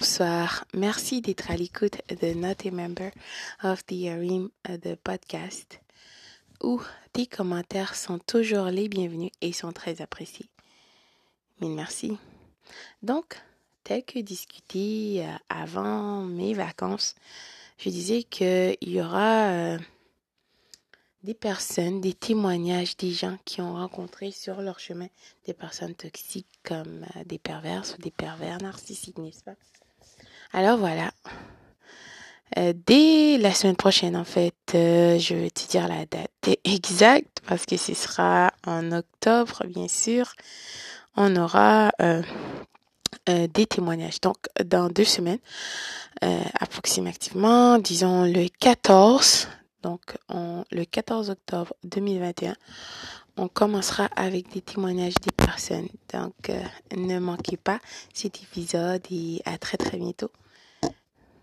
Bonsoir, merci d'être à l'écoute de Not a Member of the Arim de podcast où tes commentaires sont toujours les bienvenus et sont très appréciés. Mille merci. Donc, tel que discuté euh, avant mes vacances, je disais qu'il y aura euh, des personnes, des témoignages des gens qui ont rencontré sur leur chemin des personnes toxiques comme euh, des perverses ou des pervers narcissiques, n'est-ce pas? Alors voilà. Euh, dès la semaine prochaine, en fait, euh, je vais te dire la date exacte parce que ce sera en octobre, bien sûr. On aura euh, des témoignages. Donc, dans deux semaines, approximativement, disons le 14, donc le 14 octobre 2021, on commencera avec des témoignages des personnes. Donc, ne manquez pas cet épisode et à très très bientôt.